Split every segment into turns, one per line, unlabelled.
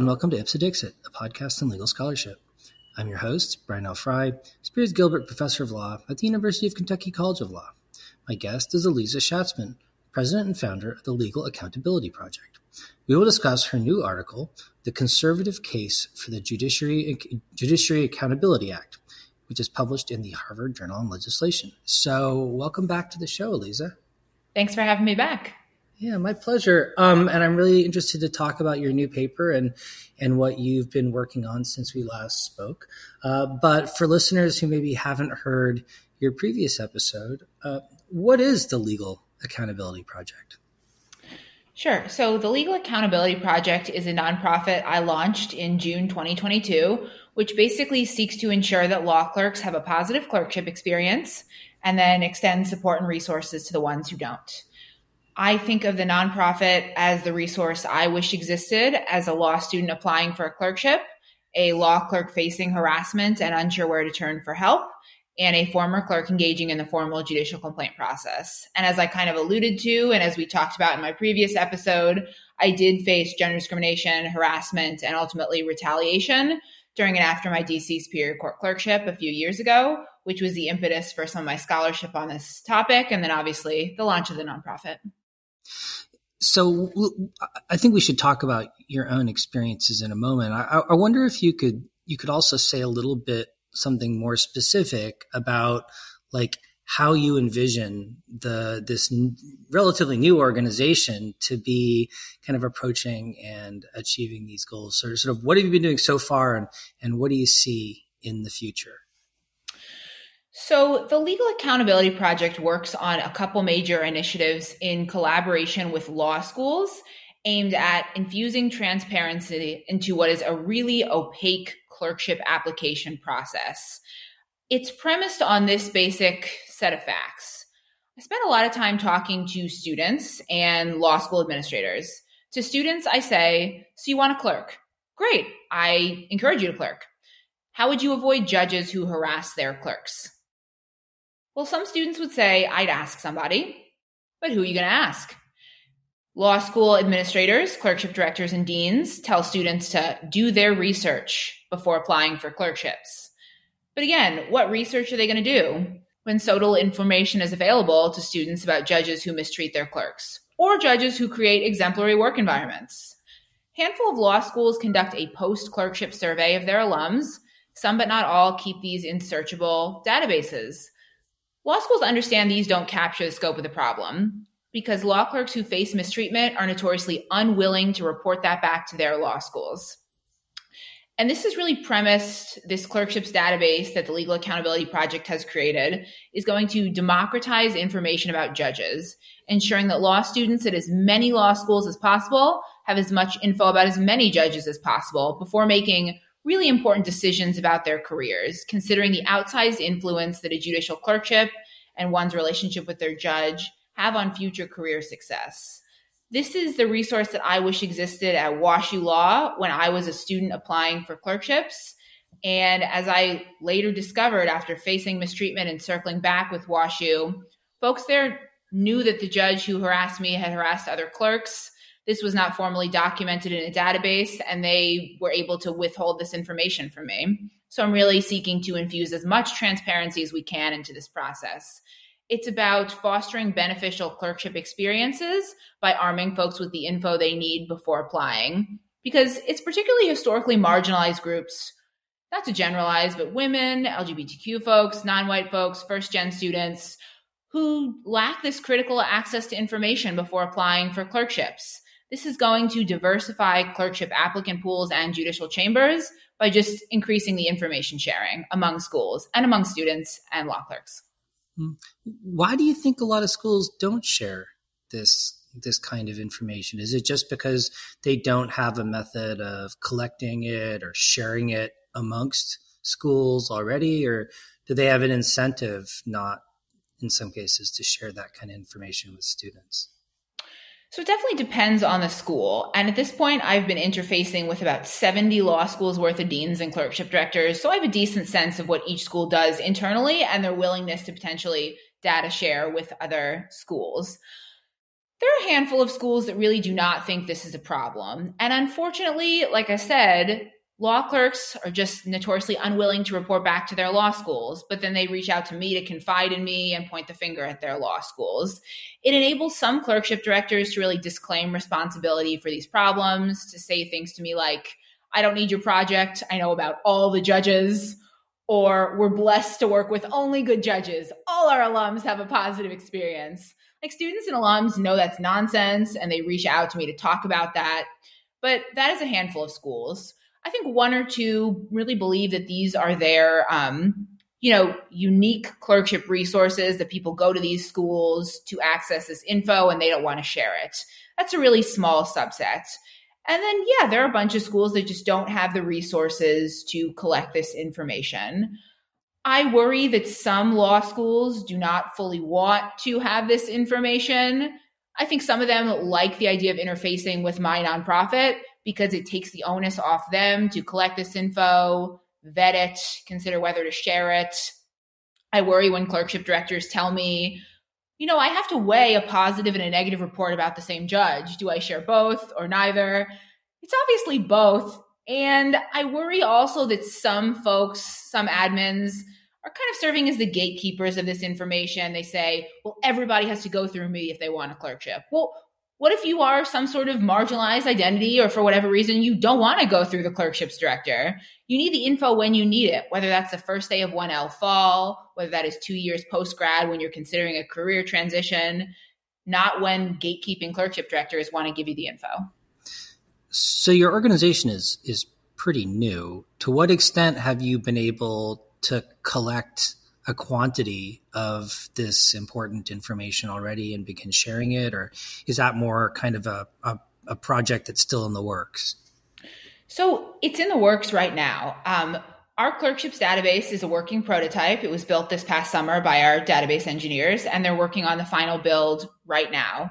and welcome to Ipse Dixit, a podcast on legal scholarship. I'm your host, Brian L. Frye, Spears Gilbert Professor of Law at the University of Kentucky College of Law. My guest is Aliza Shatzman, President and founder of the Legal Accountability Project. We will discuss her new article, The Conservative Case for the Judiciary, Judiciary Accountability Act, which is published in the Harvard Journal on Legislation. So, welcome back to the show, Aliza.
Thanks for having me back.
Yeah, my pleasure. Um, and I'm really interested to talk about your new paper and and what you've been working on since we last spoke. Uh, but for listeners who maybe haven't heard your previous episode, uh, what is the Legal Accountability Project?
Sure. So the Legal Accountability Project is a nonprofit I launched in June 2022, which basically seeks to ensure that law clerks have a positive clerkship experience and then extend support and resources to the ones who don't. I think of the nonprofit as the resource I wish existed as a law student applying for a clerkship, a law clerk facing harassment and unsure where to turn for help, and a former clerk engaging in the formal judicial complaint process. And as I kind of alluded to, and as we talked about in my previous episode, I did face gender discrimination, harassment, and ultimately retaliation during and after my DC Superior Court clerkship a few years ago, which was the impetus for some of my scholarship on this topic, and then obviously the launch of the nonprofit.
So I think we should talk about your own experiences in a moment. I, I wonder if you could you could also say a little bit something more specific about like how you envision the this relatively new organization to be kind of approaching and achieving these goals. So sort of what have you been doing so far and and what do you see in the future?
So, the Legal Accountability Project works on a couple major initiatives in collaboration with law schools aimed at infusing transparency into what is a really opaque clerkship application process. It's premised on this basic set of facts. I spent a lot of time talking to students and law school administrators. To students, I say, So you want a clerk? Great. I encourage you to clerk. How would you avoid judges who harass their clerks? Well, some students would say, I'd ask somebody, but who are you going to ask? Law school administrators, clerkship directors, and deans tell students to do their research before applying for clerkships. But again, what research are they going to do when so little information is available to students about judges who mistreat their clerks or judges who create exemplary work environments? handful of law schools conduct a post clerkship survey of their alums. Some, but not all, keep these in searchable databases. Law schools understand these don't capture the scope of the problem because law clerks who face mistreatment are notoriously unwilling to report that back to their law schools. And this is really premised, this clerkships database that the Legal Accountability Project has created is going to democratize information about judges, ensuring that law students at as many law schools as possible have as much info about as many judges as possible before making really important decisions about their careers, considering the outsized influence that a judicial clerkship and one's relationship with their judge have on future career success. This is the resource that I wish existed at WashU Law when I was a student applying for clerkships. And as I later discovered after facing mistreatment and circling back with WashU, folks there knew that the judge who harassed me had harassed other clerks this was not formally documented in a database and they were able to withhold this information from me. So I'm really seeking to infuse as much transparency as we can into this process. It's about fostering beneficial clerkship experiences by arming folks with the info they need before applying, because it's particularly historically marginalized groups, not to generalize, but women, LGBTQ folks, non white folks, first gen students who lack this critical access to information before applying for clerkships. This is going to diversify clerkship applicant pools and judicial chambers by just increasing the information sharing among schools and among students and law clerks.
Hmm. Why do you think a lot of schools don't share this this kind of information? Is it just because they don't have a method of collecting it or sharing it amongst schools already or do they have an incentive not in some cases to share that kind of information with students?
So it definitely depends on the school. And at this point, I've been interfacing with about 70 law schools worth of deans and clerkship directors. So I have a decent sense of what each school does internally and their willingness to potentially data share with other schools. There are a handful of schools that really do not think this is a problem. And unfortunately, like I said, law clerks are just notoriously unwilling to report back to their law schools, but then they reach out to me to confide in me and point the finger at their law schools. It enables some clerkship directors to really disclaim responsibility for these problems, to say things to me like, I don't need your project. I know about all the judges. Or we're blessed to work with only good judges. All our alums have a positive experience. Like students and alums know that's nonsense and they reach out to me to talk about that. But that is a handful of schools. I think one or two really believe that these are their, um, you know, unique clerkship resources that people go to these schools to access this info and they don't want to share it. That's a really small subset. And then, yeah, there are a bunch of schools that just don't have the resources to collect this information. I worry that some law schools do not fully want to have this information. I think some of them like the idea of interfacing with my nonprofit because it takes the onus off them to collect this info, vet it, consider whether to share it. I worry when clerkship directors tell me, you know, I have to weigh a positive and a negative report about the same judge. Do I share both or neither? It's obviously both. And I worry also that some folks, some admins, are kind of serving as the gatekeepers of this information. They say, well, everybody has to go through me if they want a clerkship. Well, what if you are some sort of marginalized identity or for whatever reason you don't want to go through the clerkships director? You need the info when you need it, whether that's the first day of 1L fall, whether that is two years post grad when you're considering a career transition, not when gatekeeping clerkship directors want to give you the info.
So your organization is is pretty new. To what extent have you been able to collect a quantity of this important information already and begin sharing it, or is that more kind of a, a, a project that's still in the works?
So it's in the works right now. Um, our clerkships database is a working prototype. It was built this past summer by our database engineers, and they're working on the final build right now.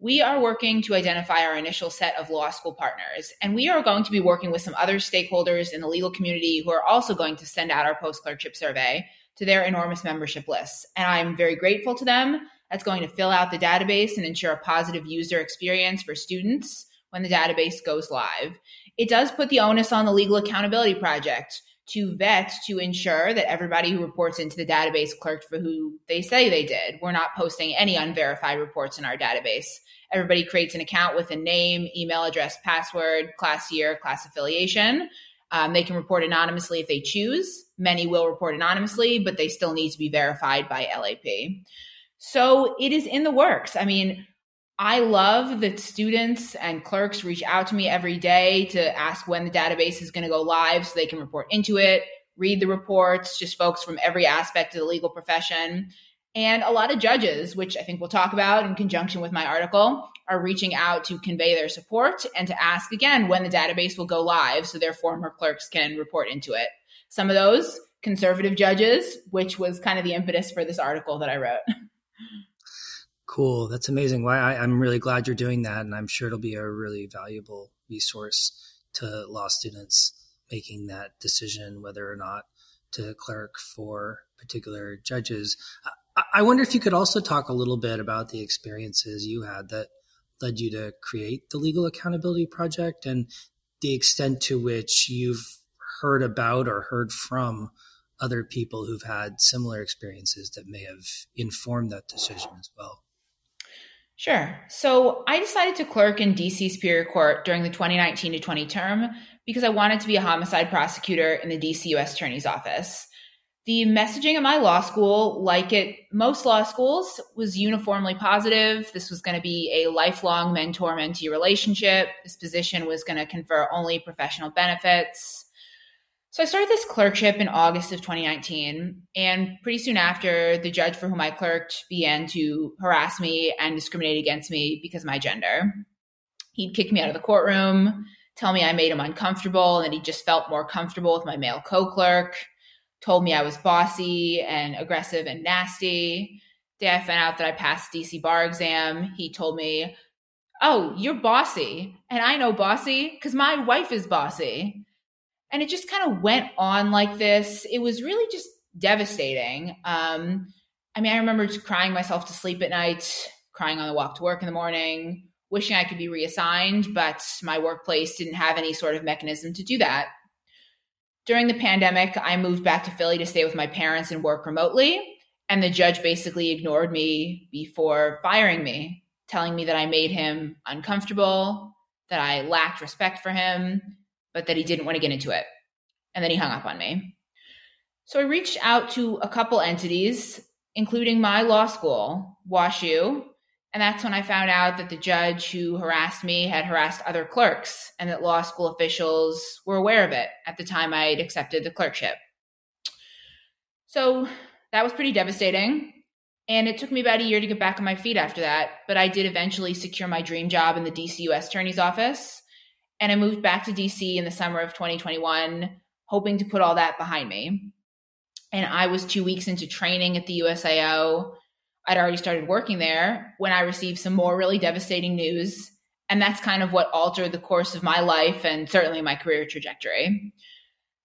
We are working to identify our initial set of law school partners, and we are going to be working with some other stakeholders in the legal community who are also going to send out our post clerkship survey to their enormous membership lists. And I'm very grateful to them. That's going to fill out the database and ensure a positive user experience for students when the database goes live. It does put the onus on the Legal Accountability Project to vet to ensure that everybody who reports into the database clerked for who they say they did. We're not posting any unverified reports in our database. Everybody creates an account with a name, email address, password, class year, class affiliation. Um, they can report anonymously if they choose. Many will report anonymously, but they still need to be verified by LAP. So it is in the works. I mean, I love that students and clerks reach out to me every day to ask when the database is going to go live so they can report into it, read the reports, just folks from every aspect of the legal profession. And a lot of judges, which I think we'll talk about in conjunction with my article, are reaching out to convey their support and to ask again when the database will go live so their former clerks can report into it. Some of those conservative judges, which was kind of the impetus for this article that I wrote.
Cool. That's amazing. Well, I, I'm really glad you're doing that. And I'm sure it'll be a really valuable resource to law students making that decision whether or not to clerk for particular judges. I wonder if you could also talk a little bit about the experiences you had that led you to create the Legal Accountability Project and the extent to which you've heard about or heard from other people who've had similar experiences that may have informed that decision as well.
Sure. So I decided to clerk in DC Superior Court during the 2019 to 20 term because I wanted to be a homicide prosecutor in the DC U.S. Attorney's Office. The messaging at my law school, like at most law schools, was uniformly positive. This was going to be a lifelong mentor mentee relationship. This position was going to confer only professional benefits. So I started this clerkship in August of 2019. And pretty soon after, the judge for whom I clerked began to harass me and discriminate against me because of my gender. He'd kick me out of the courtroom, tell me I made him uncomfortable, and he just felt more comfortable with my male co clerk told me I was bossy and aggressive and nasty. Day I found out that I passed DC bar exam, he told me, "Oh, you're bossy." And I know bossy cuz my wife is bossy. And it just kind of went on like this. It was really just devastating. Um, I mean, I remember crying myself to sleep at night, crying on the walk to work in the morning, wishing I could be reassigned, but my workplace didn't have any sort of mechanism to do that. During the pandemic, I moved back to Philly to stay with my parents and work remotely. And the judge basically ignored me before firing me, telling me that I made him uncomfortable, that I lacked respect for him, but that he didn't want to get into it. And then he hung up on me. So I reached out to a couple entities, including my law school, WashU, and that's when I found out that the judge who harassed me had harassed other clerks and that law school officials were aware of it at the time I'd accepted the clerkship. So that was pretty devastating. And it took me about a year to get back on my feet after that. But I did eventually secure my dream job in the DC US Attorney's Office. And I moved back to DC in the summer of 2021, hoping to put all that behind me. And I was two weeks into training at the USAO I'd already started working there when I received some more really devastating news. And that's kind of what altered the course of my life and certainly my career trajectory.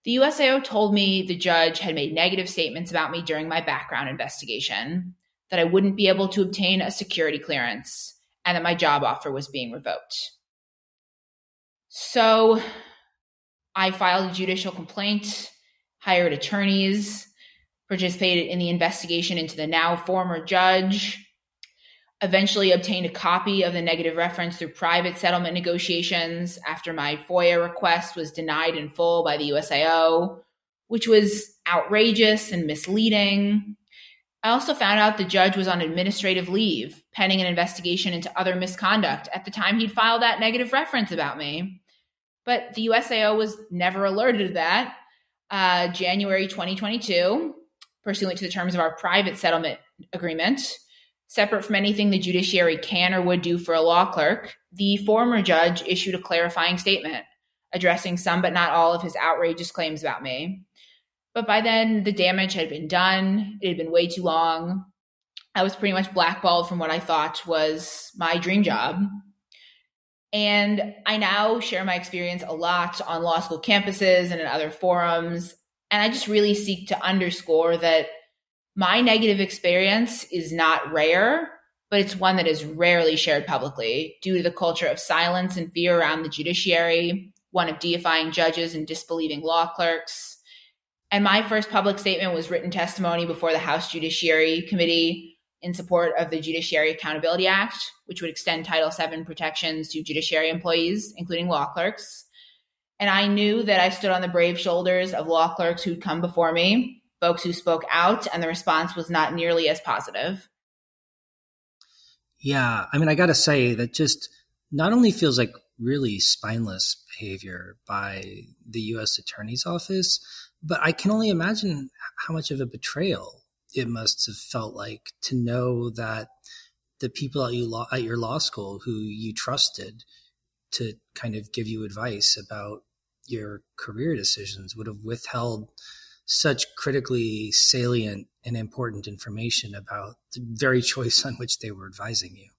The USAO told me the judge had made negative statements about me during my background investigation, that I wouldn't be able to obtain a security clearance, and that my job offer was being revoked. So I filed a judicial complaint, hired attorneys, participated in the investigation into the now former judge, eventually obtained a copy of the negative reference through private settlement negotiations after my FOIA request was denied in full by the USAO, which was outrageous and misleading. I also found out the judge was on administrative leave, pending an investigation into other misconduct at the time he'd filed that negative reference about me. But the USAO was never alerted to that. Uh, January 2022, pursuant to the terms of our private settlement agreement, separate from anything the judiciary can or would do for a law clerk, the former judge issued a clarifying statement addressing some but not all of his outrageous claims about me. But by then, the damage had been done, it had been way too long. I was pretty much blackballed from what I thought was my dream job. And I now share my experience a lot on law school campuses and in other forums. And I just really seek to underscore that my negative experience is not rare, but it's one that is rarely shared publicly due to the culture of silence and fear around the judiciary, one of deifying judges and disbelieving law clerks. And my first public statement was written testimony before the House Judiciary Committee in support of the Judiciary Accountability Act, which would extend Title VII protections to judiciary employees, including law clerks. And I knew that I stood on the brave shoulders of law clerks who'd come before me, folks who spoke out, and the response was not nearly as positive.
Yeah. I mean, I got to say that just not only feels like really spineless behavior by the U.S. Attorney's Office, but I can only imagine how much of a betrayal it must have felt like to know that the people at, you law, at your law school who you trusted to kind of give you advice about your career decisions would have withheld such critically salient and important information about the very choice on which they were advising you.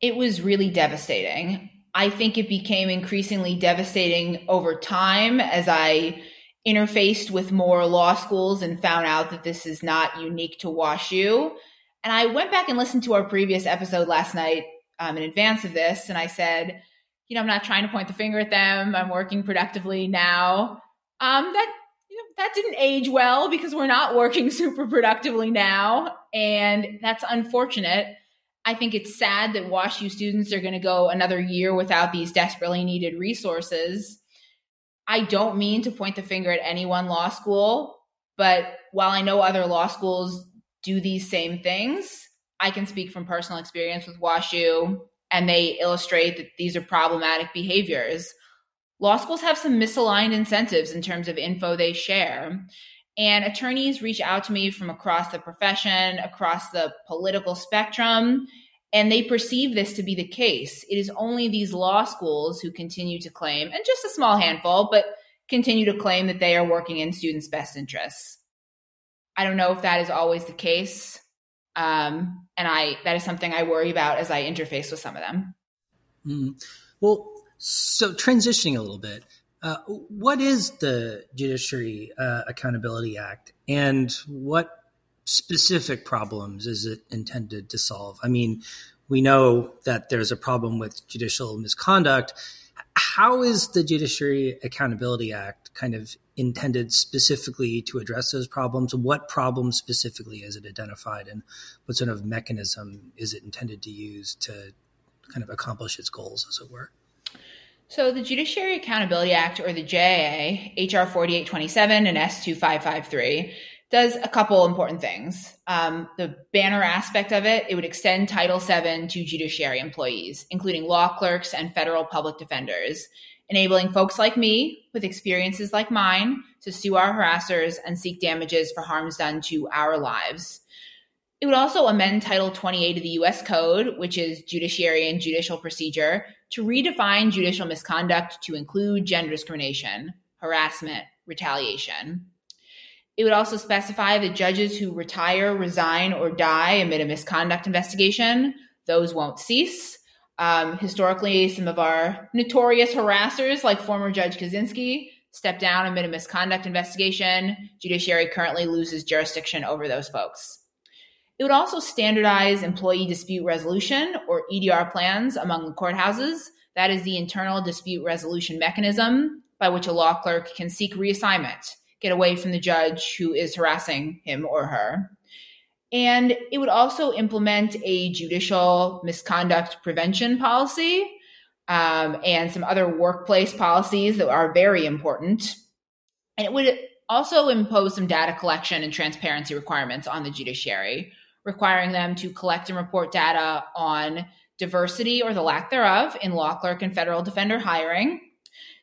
It was really devastating. I think it became increasingly devastating over time as I interfaced with more law schools and found out that this is not unique to WashU. And I went back and listened to our previous episode last night um, in advance of this, and I said, you know, I'm not trying to point the finger at them. I'm working productively now. Um, that you know, that didn't age well because we're not working super productively now, and that's unfortunate. I think it's sad that WashU students are going to go another year without these desperately needed resources. I don't mean to point the finger at any one law school, but while I know other law schools do these same things, I can speak from personal experience with WashU and they illustrate that these are problematic behaviors. Law schools have some misaligned incentives in terms of info they share. And attorneys reach out to me from across the profession, across the political spectrum, and they perceive this to be the case. It is only these law schools who continue to claim, and just a small handful, but continue to claim that they are working in students' best interests. I don't know if that is always the case. Um, and I that is something I worry about as I interface with some of them.
Mm. Well, so transitioning a little bit, uh, what is the Judiciary uh, Accountability Act, and what specific problems is it intended to solve? I mean, we know that there's a problem with judicial misconduct. How is the Judiciary Accountability Act kind of intended specifically to address those problems? What problems specifically is it identified, and what sort of mechanism is it intended to use to kind of accomplish its goals, as it were?
So, the Judiciary Accountability Act, or the JAA, HR 4827 and S 2553, does a couple important things. Um, the banner aspect of it, it would extend Title VII to judiciary employees, including law clerks and federal public defenders, enabling folks like me with experiences like mine to sue our harassers and seek damages for harms done to our lives. It would also amend Title 28 of the U.S. Code, which is judiciary and judicial procedure, to redefine judicial misconduct to include gender discrimination, harassment, retaliation. It would also specify that judges who retire, resign, or die amid a misconduct investigation, those won't cease. Um, historically, some of our notorious harassers, like former Judge Kozinski, stepped down amid a misconduct investigation. Judiciary currently loses jurisdiction over those folks. It would also standardize employee dispute resolution or EDR plans among the courthouses. That is the internal dispute resolution mechanism by which a law clerk can seek reassignment get away from the judge who is harassing him or her. And it would also implement a judicial misconduct prevention policy um, and some other workplace policies that are very important. And it would also impose some data collection and transparency requirements on the judiciary, requiring them to collect and report data on diversity or the lack thereof in law clerk and federal defender hiring,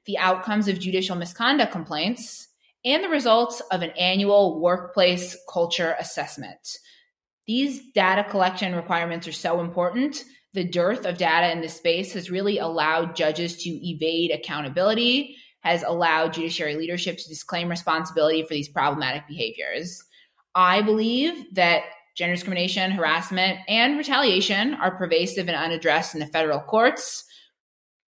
the outcomes of judicial misconduct complaints, and the results of an annual workplace culture assessment. These data collection requirements are so important. The dearth of data in this space has really allowed judges to evade accountability, has allowed judiciary leadership to disclaim responsibility for these problematic behaviors. I believe that gender discrimination, harassment, and retaliation are pervasive and unaddressed in the federal courts.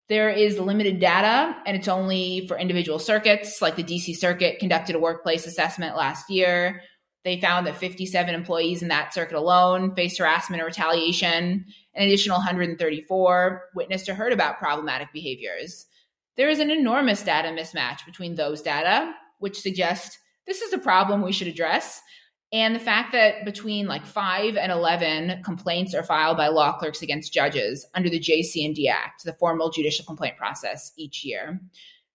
There is limited data, and it's only for individual circuits. Like the DC Circuit conducted a workplace assessment last year. They found that 57 employees in that circuit alone faced harassment or retaliation. An additional 134 witnessed or heard about problematic behaviors. There is an enormous data mismatch between those data, which suggest this is a problem we should address, and the fact that between like 5 and 11 complaints are filed by law clerks against judges under the JC&D Act, the formal judicial complaint process each year.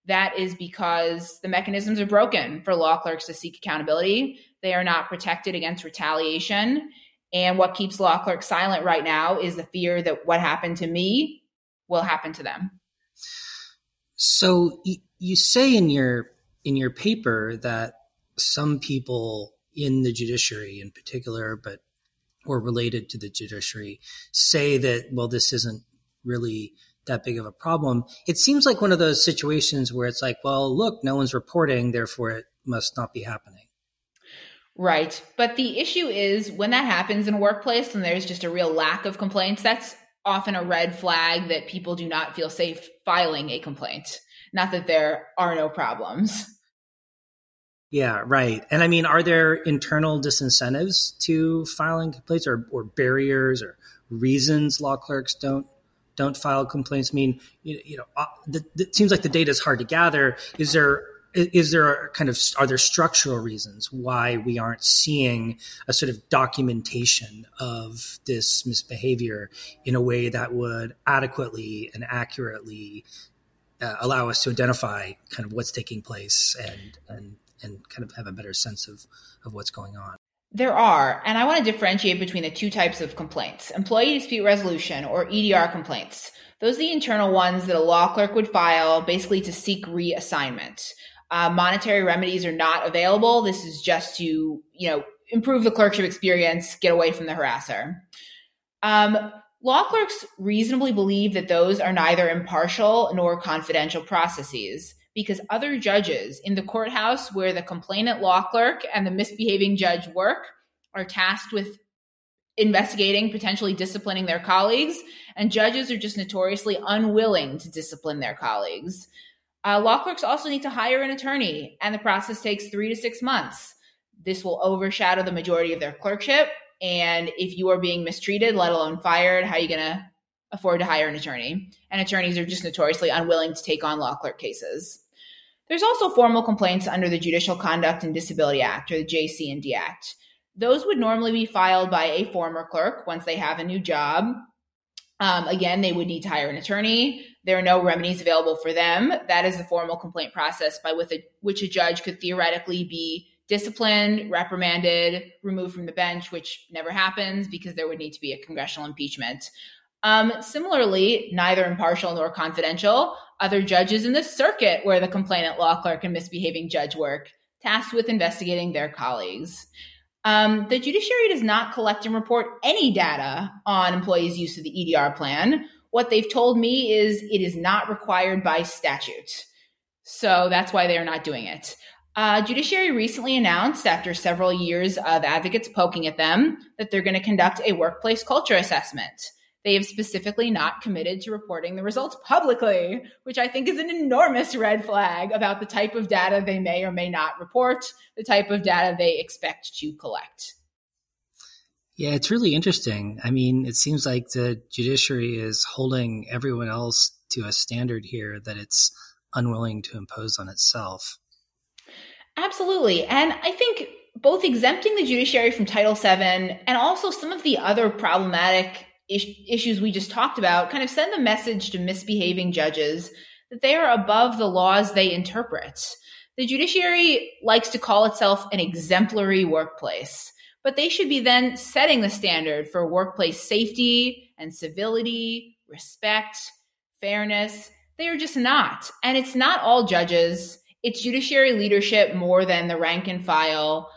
That is because the mechanisms are broken for law clerks to seek accountability. They are not protected against retaliation. And what keeps law clerks silent right now is the fear that what happened to me will happen to them.
So you say in your in your paper that some people in the judiciary in particular, but or related to the judiciary, say that, well, this isn't really that big of a problem. It seems like one of those situations where it's like, well, look, no one's reporting, therefore it must not be happening.
Right. But the issue is when that happens in a workplace and there's just a real lack of complaints, that's often a red flag that people do not feel safe filing a complaint. Not that there are no problems.
Yeah, right. And I mean, are there internal disincentives to filing complaints or, or barriers or reasons law clerks don't don't file complaints? I mean, you, you know, uh, the, the, it seems like the data is hard to gather. Is there is there kind of are there structural reasons why we aren't seeing a sort of documentation of this misbehavior in a way that would adequately and accurately uh, allow us to identify kind of what's taking place and and and kind of have a better sense of, of what's going on?
There are, and I want to differentiate between the two types of complaints employee dispute resolution or EDR complaints. Those are the internal ones that a law clerk would file basically to seek reassignment. Uh, monetary remedies are not available. This is just to, you know, improve the clerkship experience, get away from the harasser. Um, law clerks reasonably believe that those are neither impartial nor confidential processes because other judges in the courthouse where the complainant law clerk and the misbehaving judge work are tasked with investigating, potentially disciplining their colleagues, and judges are just notoriously unwilling to discipline their colleagues. Uh, law clerks also need to hire an attorney, and the process takes three to six months. This will overshadow the majority of their clerkship. And if you are being mistreated, let alone fired, how are you going to afford to hire an attorney? And attorneys are just notoriously unwilling to take on law clerk cases. There's also formal complaints under the Judicial Conduct and Disability Act or the JC&D Act. Those would normally be filed by a former clerk once they have a new job. Um, again, they would need to hire an attorney. There are no remedies available for them. That is the formal complaint process by a, which a judge could theoretically be disciplined, reprimanded, removed from the bench, which never happens because there would need to be a congressional impeachment. Um, similarly, neither impartial nor confidential, other judges in the circuit where the complainant law clerk and misbehaving judge work, tasked with investigating their colleagues. Um, the judiciary does not collect and report any data on employees' use of the EDR plan. What they've told me is it is not required by statute. So that's why they are not doing it. Uh, judiciary recently announced, after several years of advocates poking at them, that they're going to conduct a workplace culture assessment. They have specifically not committed to reporting the results publicly, which I think is an enormous red flag about the type of data they may or may not report, the type of data they expect to collect.
Yeah, it's really interesting. I mean, it seems like the judiciary is holding everyone else to a standard here that it's unwilling to impose on itself.
Absolutely. And I think both exempting the judiciary from Title VII and also some of the other problematic issues we just talked about kind of send the message to misbehaving judges that they are above the laws they interpret. The judiciary likes to call itself an exemplary workplace, but they should be then setting the standard for workplace safety and civility, respect, fairness. They are just not. And it's not all judges, it's judiciary leadership more than the rank and file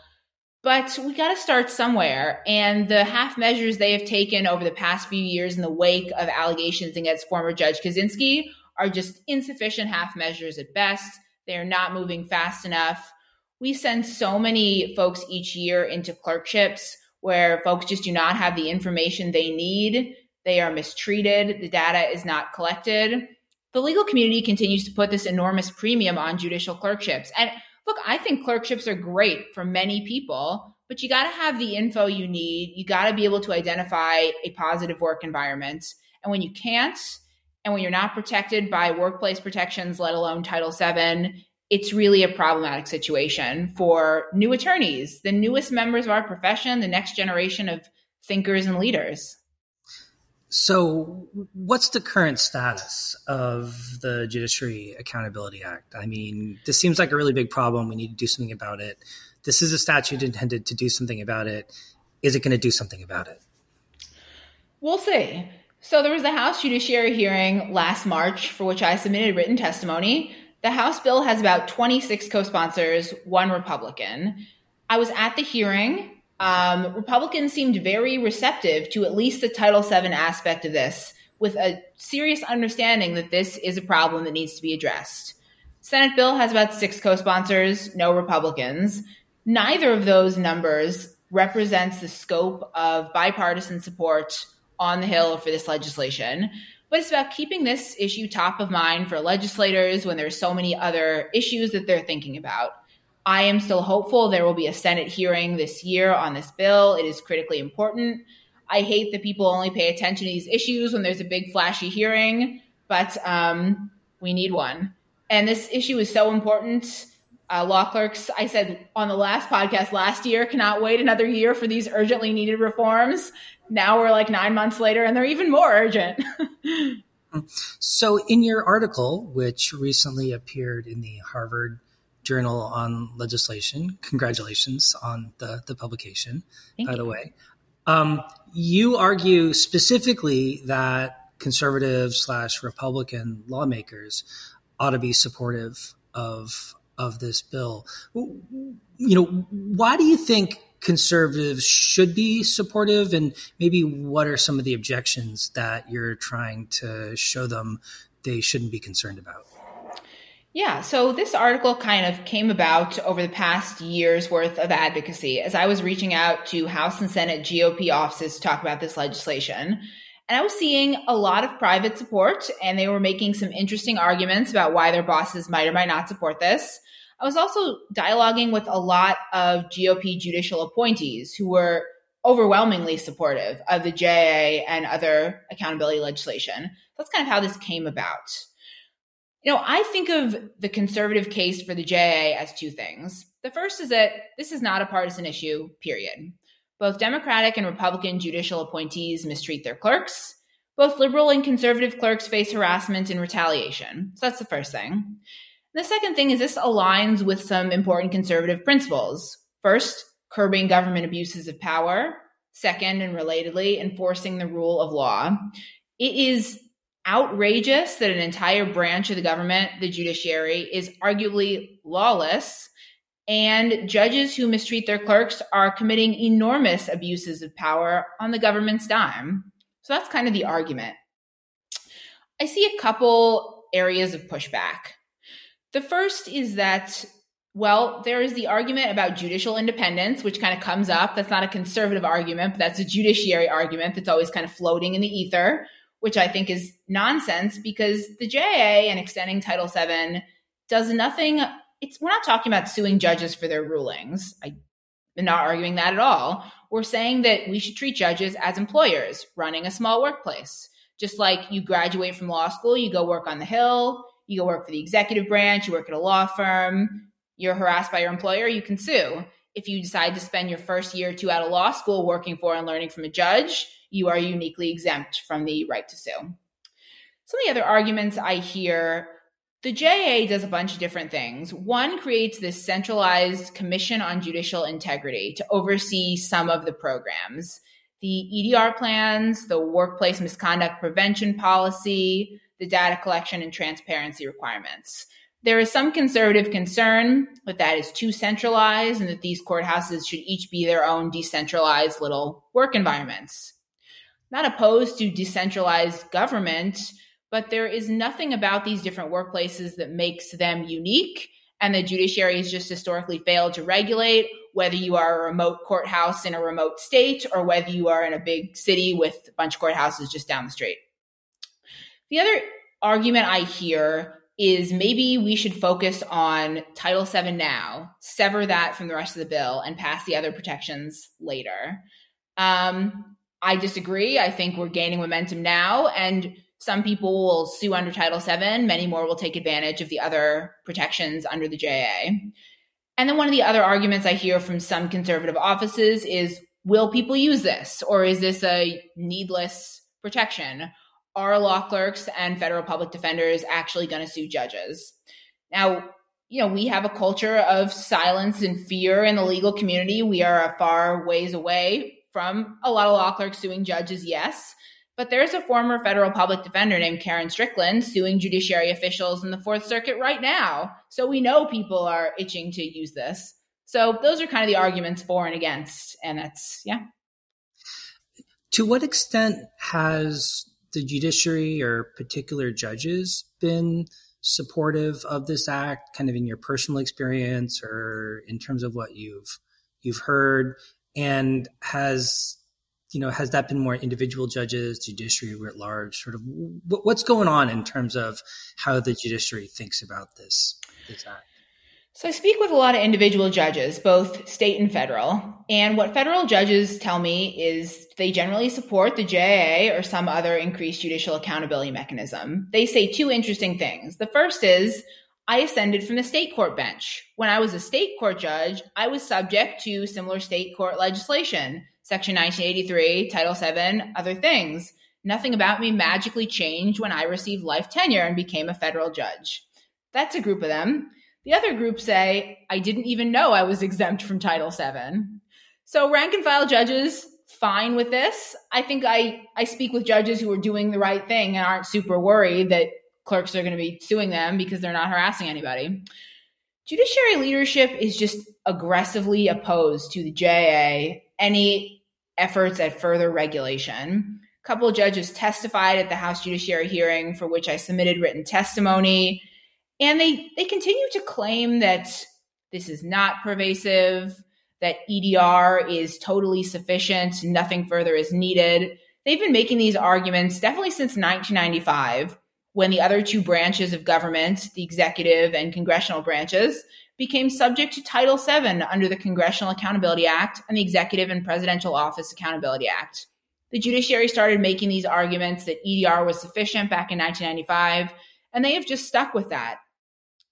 but we got to start somewhere. And the half measures they have taken over the past few years in the wake of allegations against former Judge Kozinski are just insufficient half measures at best. They're not moving fast enough. We send so many folks each year into clerkships where folks just do not have the information they need. They are mistreated. The data is not collected. The legal community continues to put this enormous premium on judicial clerkships. And look, I think clerkships are great for many people, but you got to have the info you need. You got to be able to identify a positive work environment. And when you can't, and when you're not protected by workplace protections, let alone Title VII, it's really a problematic situation for new attorneys, the newest members of our profession, the next generation of thinkers and leaders.
So, what's the current status of the Judiciary Accountability Act? I mean, this seems like a really big problem. We need to do something about it. This is a statute intended to do something about it. Is it going to do something about it?
We'll see. So, there was a House Judiciary hearing last March for which I submitted written testimony. The House bill has about 26 co sponsors, one Republican. I was at the hearing um, Republicans seemed very receptive to at least the Title VII aspect of this, with a serious understanding that this is a problem that needs to be addressed. Senate bill has about six co sponsors, no Republicans. Neither of those numbers represents the scope of bipartisan support on the Hill for this legislation. But it's about keeping this issue top of mind for legislators when there's so many other issues that they're thinking about. I am still hopeful there will be a Senate hearing this year on this bill. It is critically important. I hate that people only pay attention to these issues when there's a big flashy hearing, but um, we need one. And this issue is so important. Uh, law clerks, I said on the last podcast last year, cannot wait another year for these urgently needed reforms. Now we're like nine months later and they're even more urgent.
so, in your article, which recently appeared in the Harvard Journal on Legislation. Congratulations on the, the publication, Thank by you. the way. Um, you argue specifically that conservative slash Republican lawmakers ought to be supportive of of this bill. You know, why do you think conservatives should be supportive, and maybe what are some of the objections that you're trying to show them they shouldn't be concerned about?
Yeah, so this article kind of came about over the past year's worth of advocacy as I was reaching out to House and Senate GOP offices to talk about this legislation. And I was seeing a lot of private support, and they were making some interesting arguments about why their bosses might or might not support this. I was also dialoguing with a lot of GOP judicial appointees who were overwhelmingly supportive of the JA and other accountability legislation. That's kind of how this came about. You know, I think of the conservative case for the JA as two things. The first is that this is not a partisan issue, period. Both Democratic and Republican judicial appointees mistreat their clerks. Both liberal and conservative clerks face harassment and retaliation. So that's the first thing. The second thing is this aligns with some important conservative principles. First, curbing government abuses of power. Second, and relatedly, enforcing the rule of law. It is outrageous that an entire branch of the government, the judiciary, is arguably lawless, and judges who mistreat their clerks are committing enormous abuses of power on the government's dime. So that's kind of the argument. I see a couple areas of pushback. The first is that, well, there is the argument about judicial independence, which kind of comes up. That's not a conservative argument, but that's a judiciary argument that's always kind of floating in the ether, which I think is nonsense because the JA and extending Title VII does nothing. It's we're not talking about suing judges for their rulings. I am not arguing that at all. We're saying that we should treat judges as employers running a small workplace. Just like you graduate from law school, you go work on the Hill, you go work for the executive branch, you work at a law firm, you're harassed by your employer, you can sue. If you decide to spend your first year or two out of law school working for and learning from a judge, you are uniquely exempt from the right to sue. Some of the other arguments I hear the JA does a bunch of different things. One creates this centralized commission on judicial integrity to oversee some of the programs the EDR plans, the workplace misconduct prevention policy, the data collection and transparency requirements. There is some conservative concern that that is too centralized and that these courthouses should each be their own decentralized little work environments. Not opposed to decentralized government, but there is nothing about these different workplaces that makes them unique. And the judiciary has just historically failed to regulate whether you are a remote courthouse in a remote state or whether you are in a big city with a bunch of courthouses just down the street. The other argument I hear is maybe we should focus on Title VII now, sever that from the rest of the bill, and pass the other protections later. Um, I disagree. I think we're gaining momentum now, and some people will sue under Title VII. Many more will take advantage of the other protections under the JA. And then one of the other arguments I hear from some conservative offices is will people use this, or is this a needless protection? are law clerks and federal public defenders actually going to sue judges? Now, you know, we have a culture of silence and fear in the legal community. We are a far ways away from a lot of law clerks suing judges, yes. But there's a former federal public defender named Caryn Strickland suing judiciary officials in the Fourth Circuit right now. So we know people are itching to use this. So those are kind of the arguments for and against. And that's, yeah.
To what extent has the judiciary or particular judges been supportive of this act kind of in your personal experience or in terms of what you've you've heard and has you know has that been more individual judges judiciary writ large sort of what's going on in terms of how the judiciary thinks about this this act
so I speak with a lot of individual judges, both state and federal. And what federal judges tell me is they generally support the JA or some other increased judicial accountability mechanism. They say two interesting things. The first is I ascended from the state court bench. When I was a state court judge, I was subject to similar state court legislation, Section 1983, Title VII, other things. Nothing about me magically changed when I received life tenure and became a federal judge. That's a group of them. The other group say, I didn't even know I was exempt from Title VII. So rank and file judges, fine with this. I think I, I speak with judges who are doing the right thing and aren't super worried that clerks are going to be suing them because they're not harassing anybody. Judiciary leadership is just aggressively opposed to the JA, any efforts at further regulation. A couple judges testified at the House Judiciary hearing for which I submitted written testimony and they, they continue to claim that this is not pervasive, that EDR is totally sufficient, nothing further is needed. They've been making these arguments definitely since 1995. When the other two branches of government, the executive and congressional branches, became subject to Title VII under the Congressional Accountability Act and the Executive and Presidential Office Accountability Act. The judiciary started making these arguments that EDR was sufficient back in 1995, and they have just stuck with that.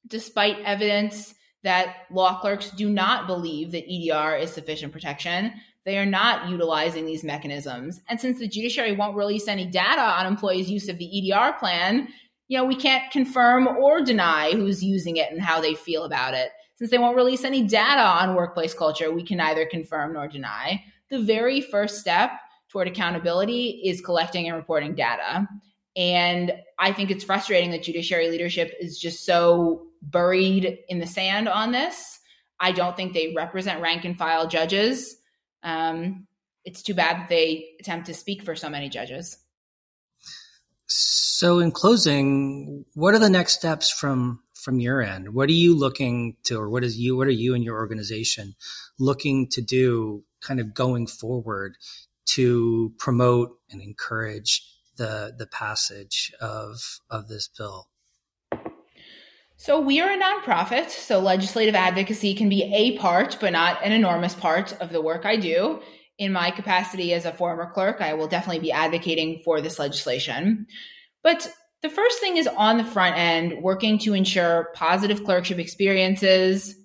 Despite evidence that law clerks do not believe that EDR is sufficient protection, they are not utilizing these mechanisms. And since the judiciary won't release any data on employees' use of the EDR plan, you know, we can't confirm or deny who's using it and how they feel about it. Since they won't release any data on workplace culture, we can neither confirm nor deny. The very first step toward accountability is collecting and reporting data. And I think it's frustrating that judiciary leadership is just so buried in the sand on this. I don't think they represent rank and file judges. Um, it's too bad they attempt to speak for so many judges.
So, in closing, what are the next steps from from your end? What are you looking to, or what is you, what are you and your organization looking to do, kind of going forward to promote and encourage the the passage of of this bill?
So we are a nonprofit, so legislative advocacy can be a part, but not an enormous part of the work I do. In my capacity as a former clerk, I will definitely be advocating for this legislation. But the first thing is on the front end, working to ensure positive clerkship experiences,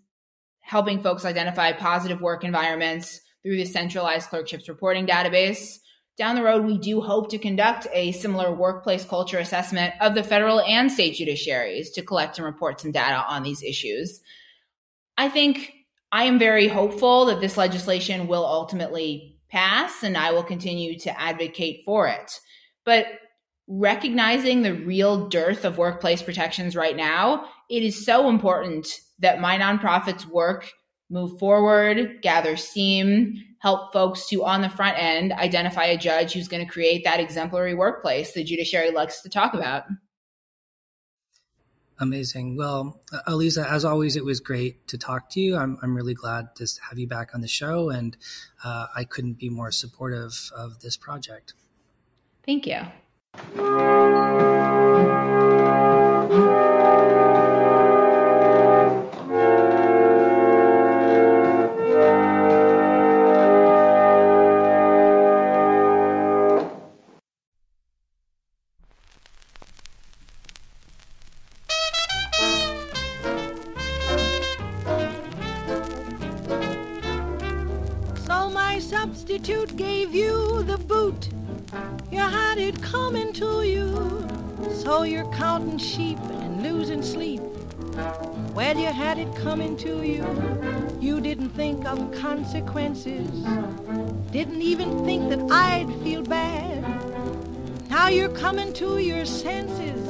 helping folks identify positive work environments through the centralized clerkships reporting database, down the road, we do hope to conduct a similar workplace culture assessment of the federal and state judiciaries to collect and report some data on these issues. I think I am very hopeful that this legislation will ultimately pass, and I will continue to advocate for it. But recognizing the real dearth of workplace protections right now, it is so important that my nonprofit's work move forward, gather steam, help folks to, on the front end, identify a judge who's going to create that exemplary workplace the judiciary likes to talk about.
Amazing. Well, Aliza, as always, it was great to talk to you. I'm, I'm really glad to have you back on the show, and uh, I couldn't be more supportive of this project.
Thank you.
Sheep and losing sleep. Well, you had it coming to you. You didn't think of consequences. Didn't even think that I'd feel bad. Now you're coming to your senses.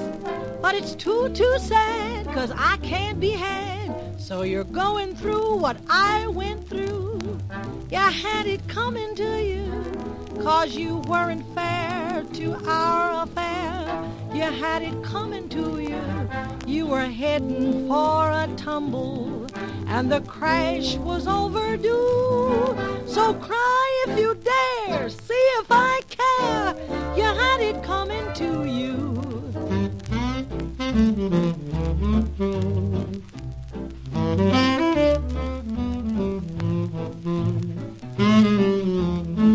But it's too, too sad, cause I can't be had. So you're going through what I went through. You had it coming to you, cause you weren't fair to our affair. You had it coming to you. You were heading for a tumble, and the crash was overdue. So cry if you dare, see if I care. You had it coming to you.